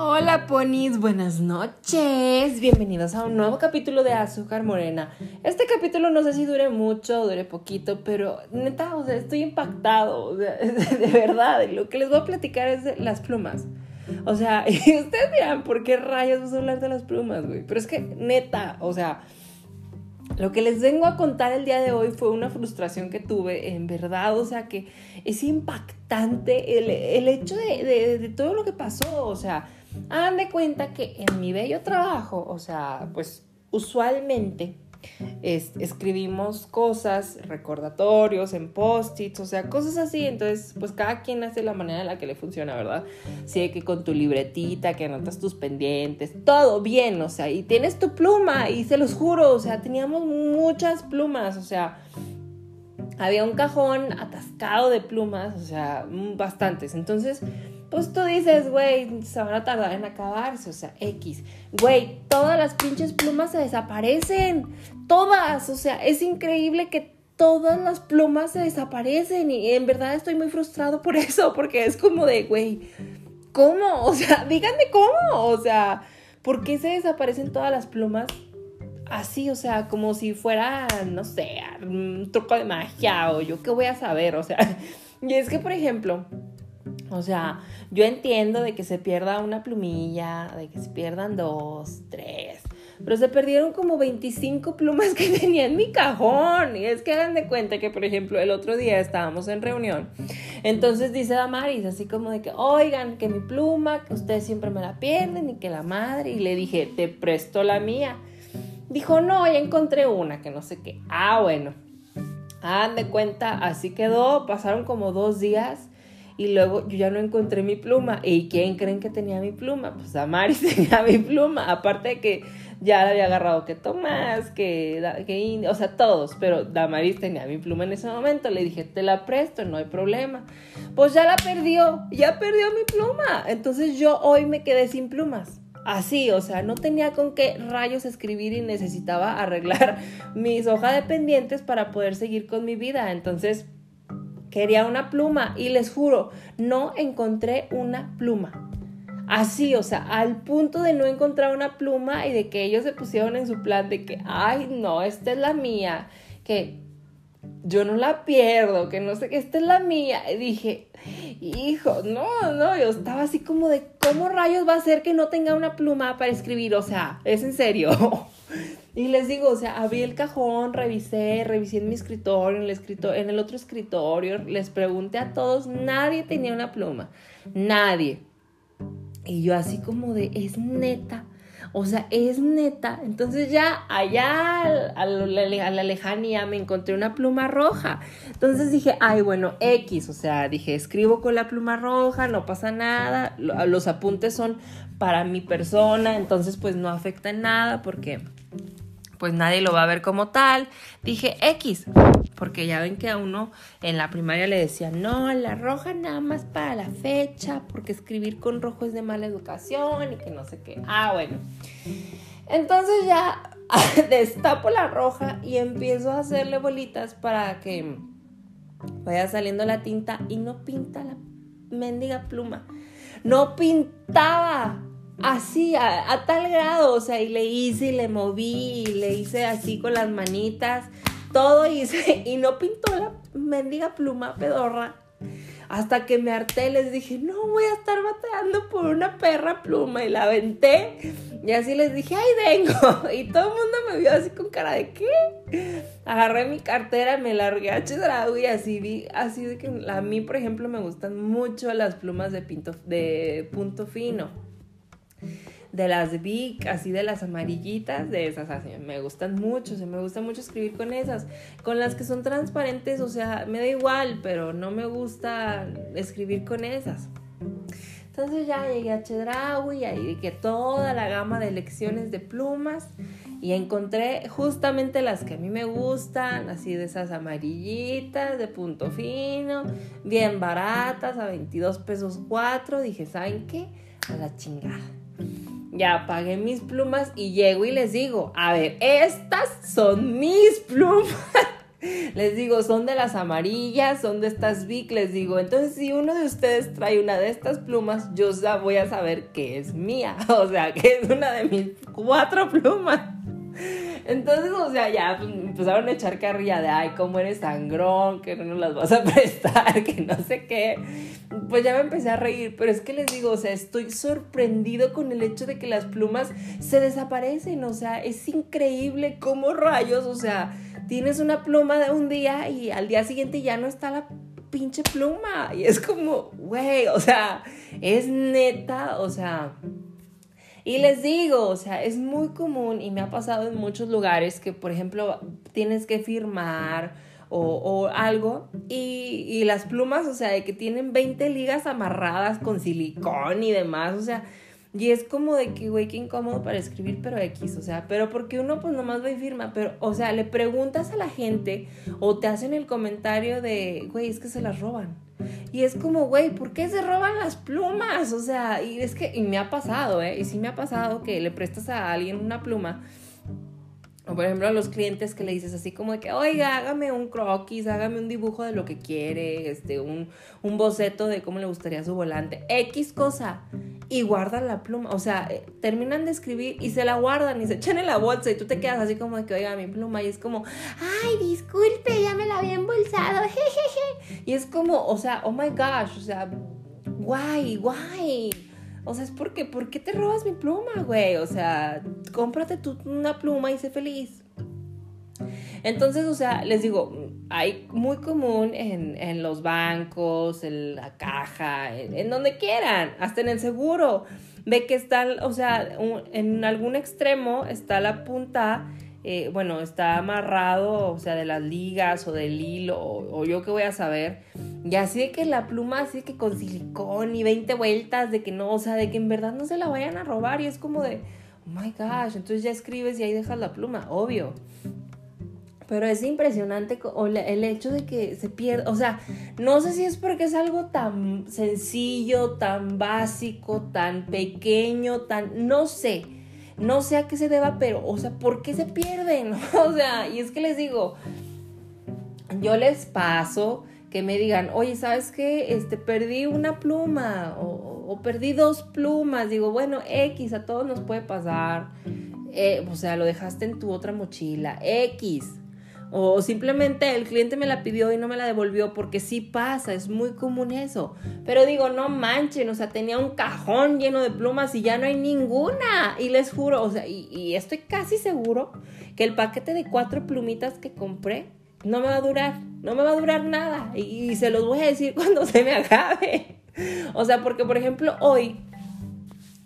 Hola ponis, buenas noches. Bienvenidos a un nuevo capítulo de Azúcar Morena. Este capítulo no sé si dure mucho o dure poquito, pero neta, o sea, estoy impactado. de verdad, lo que les voy a platicar es de las plumas. O sea, y ustedes dirán, ¿por qué rayos vas a hablar de las plumas, güey? Pero es que neta, o sea, lo que les vengo a contar el día de hoy fue una frustración que tuve, en verdad, o sea que es impactante el, hecho de, de, todo lo que pasó, o sea, hagan de cuenta que en mi bello trabajo, o sea, pues usualmente escribimos cosas, recordatorios, en post-its, o sea, cosas así. Entonces, pues cada quien hace la manera en la que le funciona, ¿verdad? Sí, que con tu libretita, que anotas tus pendientes, todo bien, o sea, y tienes tu pluma, y se los juro, o sea, teníamos muchas plumas, o sea, había un cajón atascado de plumas, o sea, bastantes. Entonces, pues tú dices, güey, se van a tardar en acabarse, o sea, X. Güey, todas las pinches plumas se desaparecen, todas, o sea, es increíble que todas las plumas se desaparecen y en verdad estoy muy frustrado por eso, porque es como de, güey, ¿cómo? O sea, díganme cómo, o sea, ¿por qué se desaparecen todas las plumas? Así, o sea, como si fuera, no sé, un truco de magia o yo qué voy a saber, o sea, y es que, por ejemplo, o sea, yo entiendo de que se pierda una plumilla, de que se pierdan dos, tres, pero se perdieron como 25 plumas que tenía en mi cajón. Y es que hagan de cuenta que, por ejemplo, el otro día estábamos en reunión. Entonces dice Damaris, así como de que, oigan, que mi pluma, que ustedes siempre me la pierden y que la madre. Y le dije, te presto la mía. Dijo, no, ya encontré una, que no sé qué. Ah, bueno. Hagan de cuenta, así quedó. Pasaron como dos días y luego yo ya no encontré mi pluma. ¿Y quién creen que tenía mi pluma? Pues Amaris tenía mi pluma. Aparte de que ya la había agarrado que Tomás, que, que o sea, todos, pero Damaris tenía mi pluma en ese momento. Le dije, te la presto, no hay problema. Pues ya la perdió, ya perdió mi pluma. Entonces yo hoy me quedé sin plumas. Así, o sea, no tenía con qué rayos escribir y necesitaba arreglar mis hojas de pendientes para poder seguir con mi vida. Entonces, Quería una pluma y les juro, no encontré una pluma. Así, o sea, al punto de no encontrar una pluma y de que ellos se pusieron en su plan de que, ay, no, esta es la mía, que yo no la pierdo, que no sé, que esta es la mía. Y dije, hijo, no, no, yo estaba así como de, ¿cómo rayos va a ser que no tenga una pluma para escribir? O sea, es en serio. Y les digo, o sea, abrí el cajón, revisé, revisé en mi escritorio, en el, en el otro escritorio, les pregunté a todos, nadie tenía una pluma, nadie. Y yo así como de, es neta. O sea, es neta. Entonces ya allá a la, lejanía me encontré una pluma roja. Entonces dije, ay, bueno, X. O sea, dije, escribo con la pluma roja, no pasa nada. Los apuntes son para mi persona, entonces pues no afecta en nada porque pues nadie lo va a ver como tal. Dije X, porque ya ven que a uno en la primaria le decían, no, la roja nada más para la fecha, porque escribir con rojo es de mala educación y que no sé qué. Ah, bueno. Entonces ya destapo la roja y empiezo a hacerle bolitas para que vaya saliendo la tinta y no pinta la mendiga pluma. No pintaba así, a, tal grado, o sea, y le hice y le moví y le hice así con las manitas, todo hice y no pintó la mendiga pluma pedorra. Hasta que me harté, les dije, no voy a estar bateando por una perra pluma. Y la aventé. Y así les dije, ¡ay, vengo! Y todo el mundo me vio así con cara de ¿qué? Agarré mi cartera, me largué a Chedraui y así vi, así de que a mí, por ejemplo, me gustan mucho las plumas de, pinto, de punto fino de las Big, así de las amarillitas, de esas, así, me gustan mucho, se me gusta mucho escribir con esas. Con las que son transparentes, o sea, me da igual, pero no me gusta escribir con esas. Entonces ya llegué a Chedraui y ahí que toda la gama de lecciones de plumas y encontré justamente las que a mí me gustan, así de esas amarillitas, de punto fino, bien baratas, a 22 pesos 4. Dije, ¿saben qué? A la chingada ya pagué mis plumas y llego y les digo, a ver, estas son mis plumas. Les digo, son de las amarillas, son de estas Vic, les digo. Entonces, si uno de ustedes trae una de estas plumas, yo ya voy a saber que es mía. O sea, que es una de mis cuatro plumas. Entonces, o sea, ya pues, empezaron a echar carrilla de, ay, cómo eres sangrón, que no nos las vas a prestar, que no sé qué. Pues ya me empecé a reír, pero es que les digo, o sea, estoy sorprendido con el hecho de que las plumas se desaparecen, o sea, es increíble cómo rayos, o sea, tienes una pluma de un día y al día siguiente ya no está la pinche pluma. Y es como, güey, o sea, es neta, o sea... Y les digo, o sea, es muy común y me ha pasado en muchos lugares que, por ejemplo, tienes que firmar o, algo y, y, las plumas, o sea, de que tienen 20 ligas amarradas con silicón y demás, o sea, y es como de que, güey, qué incómodo para escribir, pero X, o sea, pero porque uno pues nomás va y firma, pero, o sea, le preguntas a la gente o te hacen el comentario de, güey, es que se las roban. Y es como, güey, ¿por qué se roban las plumas? O sea, y es que, y me ha pasado, ¿eh? Y sí me ha pasado que le prestas a alguien una pluma. Por ejemplo a los clientes que le dices así como de que, oiga, hágame un croquis, hágame un dibujo de lo que quiere, este, un, un boceto de cómo le gustaría su volante, X cosa, y guardan la pluma, o sea, eh, terminan de escribir y se la guardan y se echan en la bolsa y tú te quedas así como de que, oiga, mi pluma, y es como, ay, disculpe, ya me la había embolsado, jejeje, y es como, o sea, oh my gosh, o sea, guay, guay. O sea, es porque, ¿por qué te robas mi pluma, güey? O sea, cómprate tú una pluma y sé feliz. Entonces, o sea, les digo, hay muy común en, los bancos, en la caja, en, donde quieran, hasta en el seguro. Ve que está, o sea, en algún extremo está la punta eh, bueno, está amarrado, o sea, de las ligas o del hilo, o, yo qué voy a saber. Y así de que la pluma, así que con silicón y 20 vueltas, de que no, o sea, de que en verdad no se la vayan a robar. Y es como de, oh my gosh, entonces ya escribes y ahí dejas la pluma, obvio. Pero es impresionante el hecho de que se pierda. O sea, no sé si es porque es algo tan sencillo, tan básico, tan pequeño, tan. No sé. No sé a qué se deba, pero, o sea, ¿por qué se pierden? O sea, y es que les digo, yo les paso que me digan, oye, ¿sabes qué? Este, perdí una pluma o, perdí dos plumas. Digo, bueno, X, a todos nos puede pasar. Eh, o sea, lo dejaste en tu otra mochila. X. O simplemente el cliente me la pidió y no me la devolvió porque sí pasa, es muy común eso. Pero digo, no manchen, o sea, tenía un cajón lleno de plumas y ya no hay ninguna. Y les juro, o sea, y, estoy casi seguro que el paquete de cuatro plumitas que compré no me va a durar, no me va a durar nada. Y, se los voy a decir cuando se me acabe. O sea, porque por ejemplo hoy,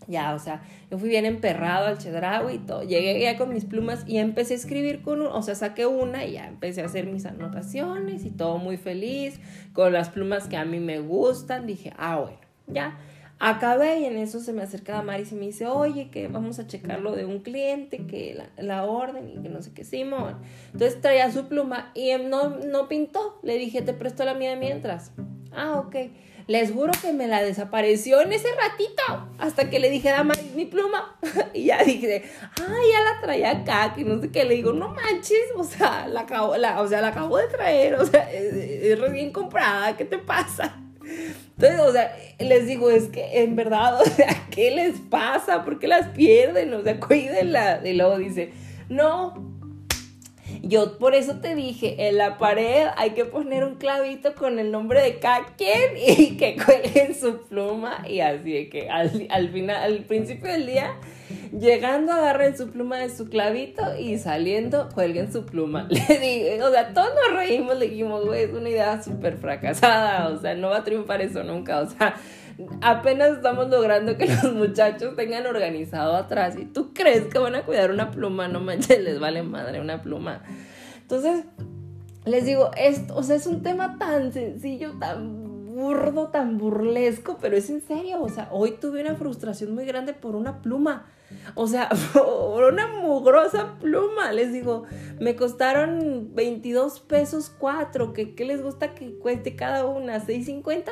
ya, o sea, yo fui bien emperrado al chedraui y todo. Llegué ya con mis plumas y empecé a escribir con, o sea, saqué una y ya empecé a hacer mis anotaciones y todo muy feliz, con las plumas que a mí me gustan. Dije, ah, bueno, ya. Acabé y en eso se me acerca Maris y me dice, oye, que vamos a checar lo de un cliente, que la, orden y que no sé qué, Simón. Entonces traía su pluma y no, no pintó. Le dije, te presto la mía mientras. Ah, ok. Les juro que me la desapareció en ese ratito. Hasta que le dije, dama, mi pluma. y ya dije, ay, ya la traía acá, que no sé qué. Le digo, no manches, o sea, la acabo, la, o sea, la acabo de traer, o sea, es, recién comprada, ¿qué te pasa? Entonces, o sea, les digo, es que en verdad, o sea, ¿qué les pasa? ¿Por qué las pierden? O sea, cuídenla. Y luego dice, no, yo por eso te dije, en la pared hay que poner un clavito con el nombre de cada y que cuelguen su pluma y así de que al, al final, al principio del día, llegando agarren su pluma de su clavito y saliendo cuelguen su pluma. Le digo, o sea, todos nos reímos, le dijimos, güey, es una idea súper fracasada, o sea, no va a triunfar eso nunca, o sea apenas estamos logrando que los muchachos tengan organizado atrás. ¿Y tú crees que van a cuidar una pluma? No manches, les vale madre una pluma. Entonces, les digo, esto, o sea, es un tema tan sencillo, tan burdo, tan burlesco, pero es en serio. O sea, hoy tuve una frustración muy grande por una pluma. O sea, por una mugrosa pluma. Les digo, me costaron 22 pesos cuatro. ¿Qué, qué les gusta que cueste cada una? ¿6.50?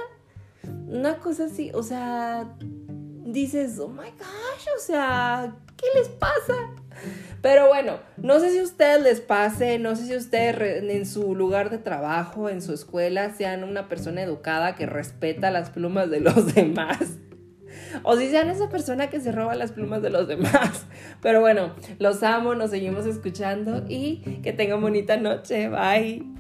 una cosa así, o sea, dices, oh my gosh, o sea, ¿qué les pasa? Pero bueno, no sé si a ustedes les pase, no sé si ustedes en su lugar de trabajo, en su escuela, sean una persona educada que respeta las plumas de los demás. O si sean esa persona que se roba las plumas de los demás. Pero bueno, los amo, nos seguimos escuchando y que tengan bonita noche. Bye.